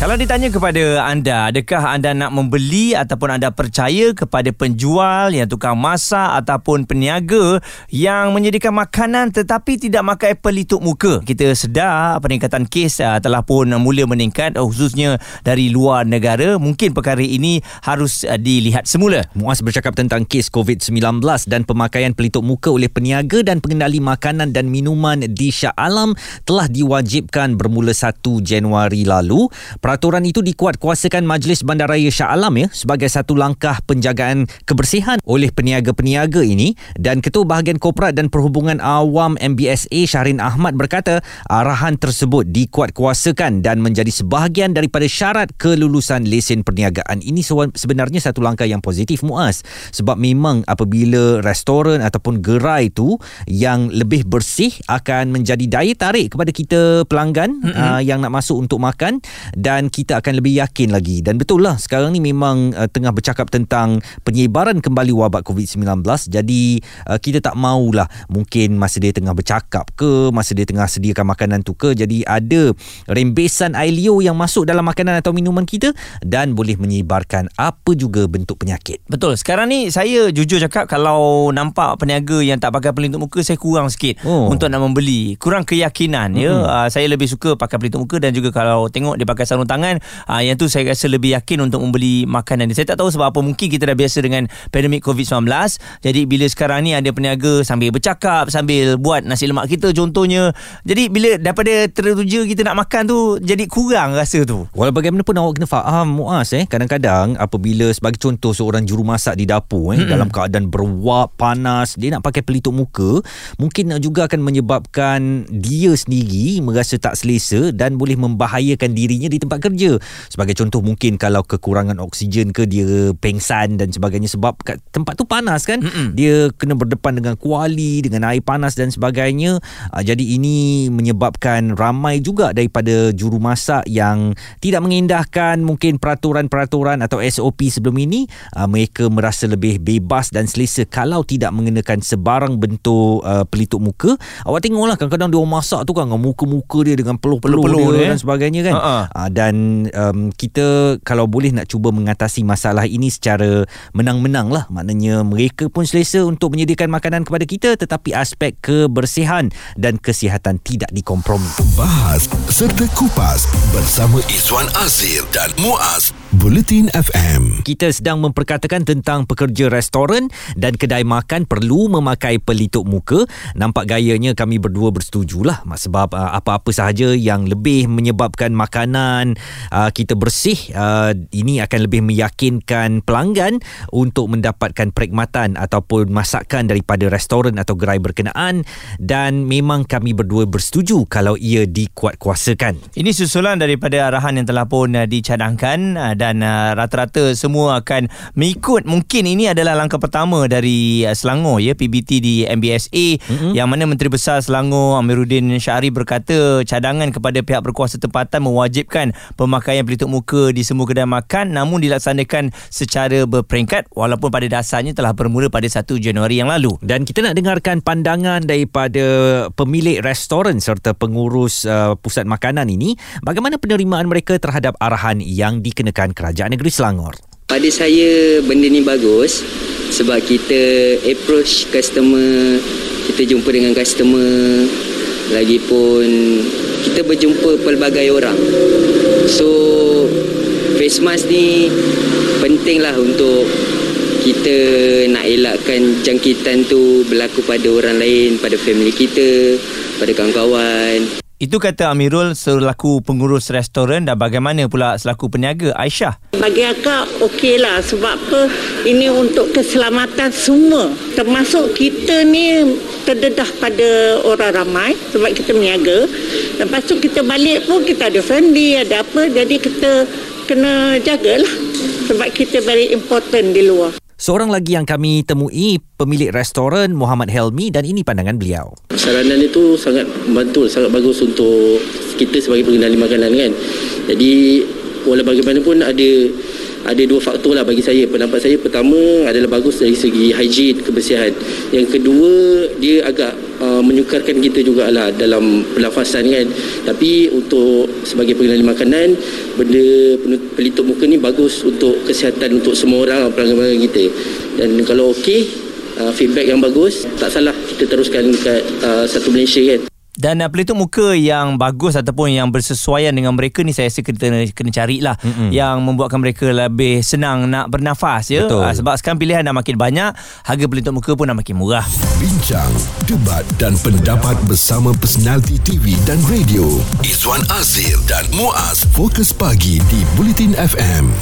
Kalau ditanya kepada anda, adakah anda nak membeli ataupun anda percaya kepada penjual yang tukang masak ataupun peniaga yang menyediakan makanan tetapi tidak makan pelitup muka? Kita sedar peningkatan kes uh, telah pun mula meningkat uh, khususnya dari luar negara. Mungkin perkara ini harus uh, dilihat semula. Muaz bercakap tentang kes COVID-19 dan pemakaian pelitup muka oleh peniaga dan pengendali makanan dan minuman di Shah Alam telah diwajibkan bermula 1 Januari lalu. Peraturan itu dikuatkuasakan Majlis Bandaraya Shah Alam ya sebagai satu langkah penjagaan kebersihan oleh peniaga-peniaga ini dan Ketua Bahagian Korporat dan Perhubungan Awam MBSA Syahrin Ahmad berkata arahan tersebut dikuatkuasakan dan menjadi sebahagian daripada syarat kelulusan lesen perniagaan. Ini sebenarnya satu langkah yang positif Muaz sebab memang apabila restoran ataupun gerai itu yang lebih bersih akan menjadi daya tarik kepada kita pelanggan mm-hmm. uh, yang nak masuk untuk makan dan dan kita akan lebih yakin lagi. Dan betul lah sekarang ni memang uh, tengah bercakap tentang penyebaran kembali wabak COVID-19 jadi uh, kita tak maulah mungkin masa dia tengah bercakap ke masa dia tengah sediakan makanan tu ke. Jadi ada rembesan air liur yang masuk dalam makanan atau minuman kita dan boleh menyebarkan apa juga bentuk penyakit. Betul. Sekarang ni saya jujur cakap kalau nampak peniaga yang tak pakai pelitup muka saya kurang sikit oh. untuk nak membeli. Kurang keyakinan mm-hmm. ya uh, saya lebih suka pakai pelitup muka dan juga kalau tengok dia pakai sarung tangan. Uh, yang tu saya rasa lebih yakin untuk membeli makanan ni saya tak tahu sebab apa mungkin kita dah biasa dengan pandemik COVID-19 jadi bila sekarang ni ada peniaga sambil bercakap sambil buat nasi lemak kita contohnya. Jadi bila daripada tertuju kita nak makan tu jadi kurang rasa tu. Walau bagaimanapun awak kena faham Muaz eh kadang-kadang apabila sebagai contoh seorang jurumasak di dapur eh, mm-hmm. dalam keadaan berwap panas dia nak pakai pelitup muka mungkin juga akan menyebabkan dia sendiri merasa tak selesa dan boleh membahayakan dirinya di tempat kerja. Sebagai contoh mungkin kalau kekurangan oksigen ke dia pengsan dan sebagainya sebab kat tempat tu panas kan. Mm-mm. Dia kena berdepan dengan kuali, dengan air panas dan sebagainya. Uh, jadi ini menyebabkan ramai juga daripada juru masak yang tidak mengindahkan mungkin peraturan-peraturan atau SOP sebelum ini. Uh, mereka merasa lebih bebas dan selesa kalau tidak mengenakan sebarang bentuk uh, pelitup muka. Awak tengoklah kadang-kadang dia orang masak tu kan dengan muka-muka dia dengan peluh-peluh, peluh dia eh? dan sebagainya kan. Uh-uh. Uh, dan um, kita kalau boleh nak cuba mengatasi masalah ini secara menang-menang lah. Maknanya mereka pun selesa untuk menyediakan makanan kepada kita tetapi aspek kebersihan dan kesihatan tidak dikompromi. Bahas serta kupas bersama Izwan Azir dan Muaz Bulletin FM kita sedang memperkatakan tentang pekerja restoran dan kedai makan perlu memakai pelitup muka. Nampak gayanya kami berdua bersetujulah. Sebab uh, apa-apa sahaja yang lebih menyebabkan makanan uh, kita bersih uh, ini akan lebih meyakinkan pelanggan untuk mendapatkan perkhidmatan ataupun masakan daripada restoran atau gerai berkenaan. Dan memang kami berdua bersetuju kalau ia dikuatkuasakan. Ini susulan daripada arahan yang telah pun uh, dicadangkan uh, dan uh, rata-rata semua akan mengikut mungkin ini adalah langkah pertama dari uh, Selangor ya PBT di MBSA mm-hmm. yang mana Menteri Besar Selangor Amiruddin Syari berkata cadangan kepada pihak berkuasa tempatan mewajibkan pemakaian pelitup muka di semua kedai makan namun dilaksanakan secara berperingkat walaupun pada dasarnya telah bermula pada 1 Januari yang lalu. Dan kita nak dengarkan pandangan daripada pemilik restoran serta pengurus uh, pusat makanan ini bagaimana penerimaan mereka terhadap arahan yang dikenakan Kerajaan Negeri Selangor. Pada saya benda ni bagus sebab kita approach customer, kita jumpa dengan customer lagipun kita berjumpa pelbagai orang. So face mask ni penting lah untuk kita nak elakkan jangkitan tu berlaku pada orang lain, pada family kita, pada kawan-kawan. Itu kata Amirul selaku pengurus restoran dan bagaimana pula selaku peniaga Aisyah? Bagi akak okey lah. Sebab apa? Ini untuk keselamatan semua. Termasuk kita ni terdedah pada orang ramai sebab kita meniaga lepas tu kita balik pun kita ada family ada apa. Jadi kita kena jagalah sebab kita very important di luar. Seorang lagi yang kami temui pemilik restoran Muhammad Helmi dan ini pandangan beliau. Saranan itu sangat membantu, sangat bagus untuk kita sebagai pengendali makanan kan. Jadi walau bagaimanapun ada ada dua faktor lah bagi saya. Pendapat saya pertama adalah bagus dari segi hygiene, kebersihan. Yang kedua, dia agak uh, menyukarkan kita jugalah dalam pernafasan kan. Tapi untuk sebagai pengendali makanan, benda pelitup muka ni bagus untuk kesihatan untuk semua orang pelanggan-pelanggan kita. Dan kalau okey, uh, feedback yang bagus, tak salah kita teruskan dekat uh, satu Malaysia kan. Dan uh, pelitup muka yang bagus ataupun yang bersesuaian dengan mereka ni saya rasa kita kena carilah mm-hmm. yang membuatkan mereka lebih senang nak bernafas ya. Uh, sebab sekarang pilihan dah makin banyak, harga pelitup muka pun dah makin murah. Bincang, debat dan pendapat bersama personaliti TV dan radio. Izwan Azir dan Muaz Fokus Pagi di Bulletin FM.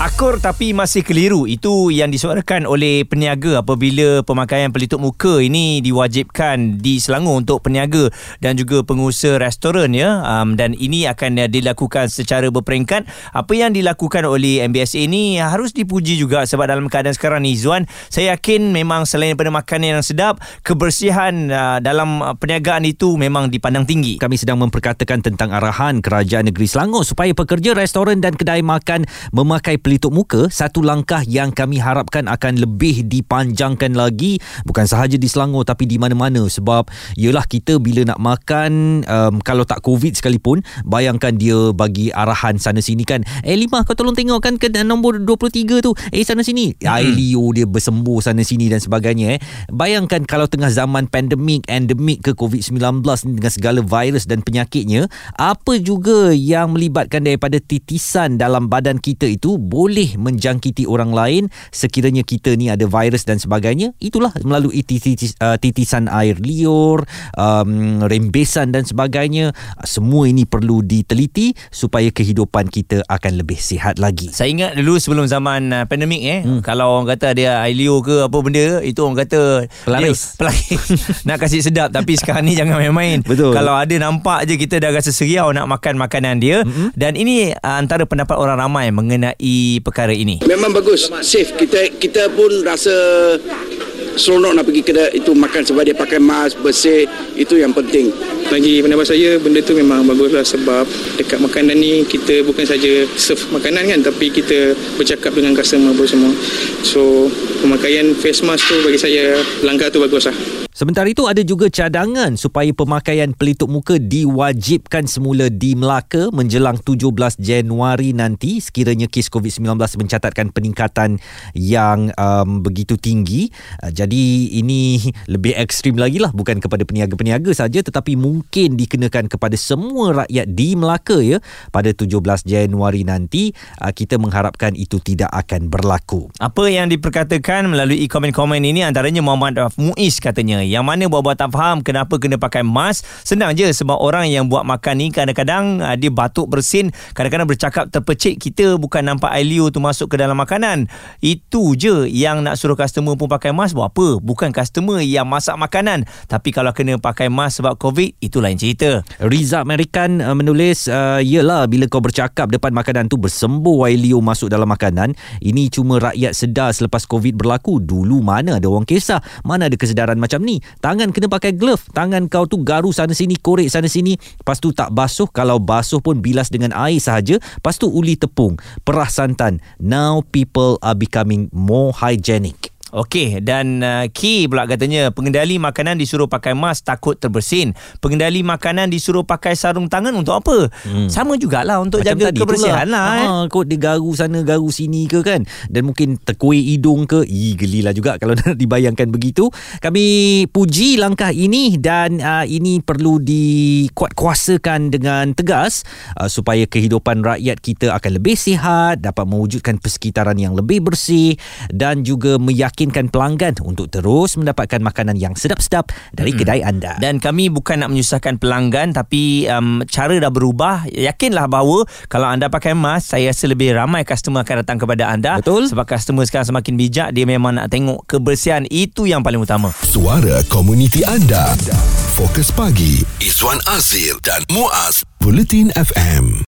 Akur tapi masih keliru. Itu yang disuarakan oleh peniaga Apabila pemakaian pelitup muka ini Diwajibkan di Selangor untuk peniaga Dan juga pengusaha restoran ya. Um, Dan ini akan dilakukan secara berperingkat. Apa yang dilakukan oleh MBSA ini Harus dipuji juga Sebab dalam keadaan sekarang ni Zuan Saya yakin memang selain daripada makanan yang sedap Kebersihan uh, dalam perniagaan itu Memang dipandang tinggi. Kami sedang memperkatakan tentang arahan Kerajaan Negeri Selangor Supaya pekerja restoran dan kedai makan Memakai pelitup muka satu langkah yang kami harapkan akan lebih dipanjangkan lagi. Bukan sahaja di Selangor tapi di mana-mana. Sebab yalah kita bila nak makan um, kalau tak covid sekalipun bayangkan dia bagi arahan sana sini kan eh lima kau tolong tengok kan ke nombor 23 tu? Eh sana sini. Hmm. Ailio dia bersembuh sana sini dan sebagainya eh. Bayangkan kalau tengah zaman pandemik endemik ke covid-19 ni dengan segala virus dan penyakitnya apa juga yang melibatkan daripada titisan dalam badan kita itu boleh menjangkiti orang lain sekiranya kita ni ada virus dan sebagainya itulah melalui titis, uh, titisan air liur um, rembesan dan sebagainya semua ini perlu diteliti supaya kehidupan kita akan lebih sihat lagi. Saya ingat dulu sebelum zaman uh, pandemik eh hmm. kalau orang kata dia air liur ke apa benda itu orang kata pelaris. pelaris. Nak kasih sedap tapi sekarang ni jangan main-main. Betul. Kalau ada nampak je kita dah rasa seriau nak makan makanan dia. Mm-hmm. dan ini uh, antara pendapat orang ramai mengenai perkara ini? Memang bagus, safe. Kita kita pun rasa seronok nak pergi kedai itu makan sebab dia pakai mask bersih. Itu yang penting. Bagi pendapat saya benda tu memang baguslah sebab dekat makanan ni kita bukan saja serve makanan kan tapi kita bercakap dengan customer pun semua. So pemakaian face mask tu bagi saya langkah tu baguslah Sementara itu ada juga cadangan supaya pemakaian pelitup muka diwajibkan semula di Melaka menjelang 17 Januari nanti sekiranya kes COVID-19 mencatatkan peningkatan yang um, begitu tinggi. Uh, jadi ini lebih ekstrim lagi lah bukan kepada peniaga-peniaga saja tetapi mungkin dikenakan kepada semua rakyat di Melaka ya pada 17 Januari nanti uh, kita mengharapkan itu tidak akan berlaku. Apa yang diperkatakan melalui komen-komen ini antaranya Muhammad Muiz katanya yang mana buat-buat tak faham kenapa kena pakai mask senang je sebab orang yang buat makan ni kadang-kadang uh, dia batuk bersin kadang-kadang bercakap terpecik kita bukan nampak air liur tu masuk ke dalam makanan. Itu je yang nak suruh customer pun pakai mask buat apa? Bukan customer yang masak makanan. Tapi kalau kena pakai mask sebab covid itu lain cerita. Riza American uh, menulis uh, yelah bila kau bercakap depan makanan tu bersembuh air liur masuk dalam makanan ini cuma rakyat sedar selepas covid berlaku. Dulu mana ada orang kisah? Mana ada kesedaran macam ni ni tangan kena pakai glove. Tangan kau tu garu sana sini korek sana sini. Lepas tu tak basuh. Kalau basuh pun bilas dengan air sahaja. Lepas tu uli tepung. Perah santan. Now people are becoming more hygienic Okey dan uh, Ki pula katanya pengendali makanan disuruh pakai mask takut terbersin. Pengendali makanan disuruh pakai sarung tangan untuk apa? Hmm. Sama jugalah untuk Macam jaga kebersihan lah. Eh. Ha, kot dia garu sana garu sini ke kan. Dan mungkin terkuih hidung ke. Ih gelilah juga kalau nak dibayangkan begitu. Kami puji langkah ini dan uh, ini perlu dikuatkuasakan dengan tegas uh, supaya kehidupan rakyat kita akan lebih sihat, dapat mewujudkan persekitaran yang lebih bersih dan juga meyakinkan meyakinkan pelanggan untuk terus mendapatkan makanan yang sedap-sedap dari hmm. kedai anda. Dan kami bukan nak menyusahkan pelanggan tapi um, cara dah berubah. Yakinlah bahawa kalau anda pakai mask, saya rasa lebih ramai customer akan datang kepada anda. Betul. Sebab customer sekarang semakin bijak, dia memang nak tengok kebersihan. Itu yang paling utama. Suara komuniti anda. Fokus pagi. Izwan Azir dan Muaz. Bulletin FM.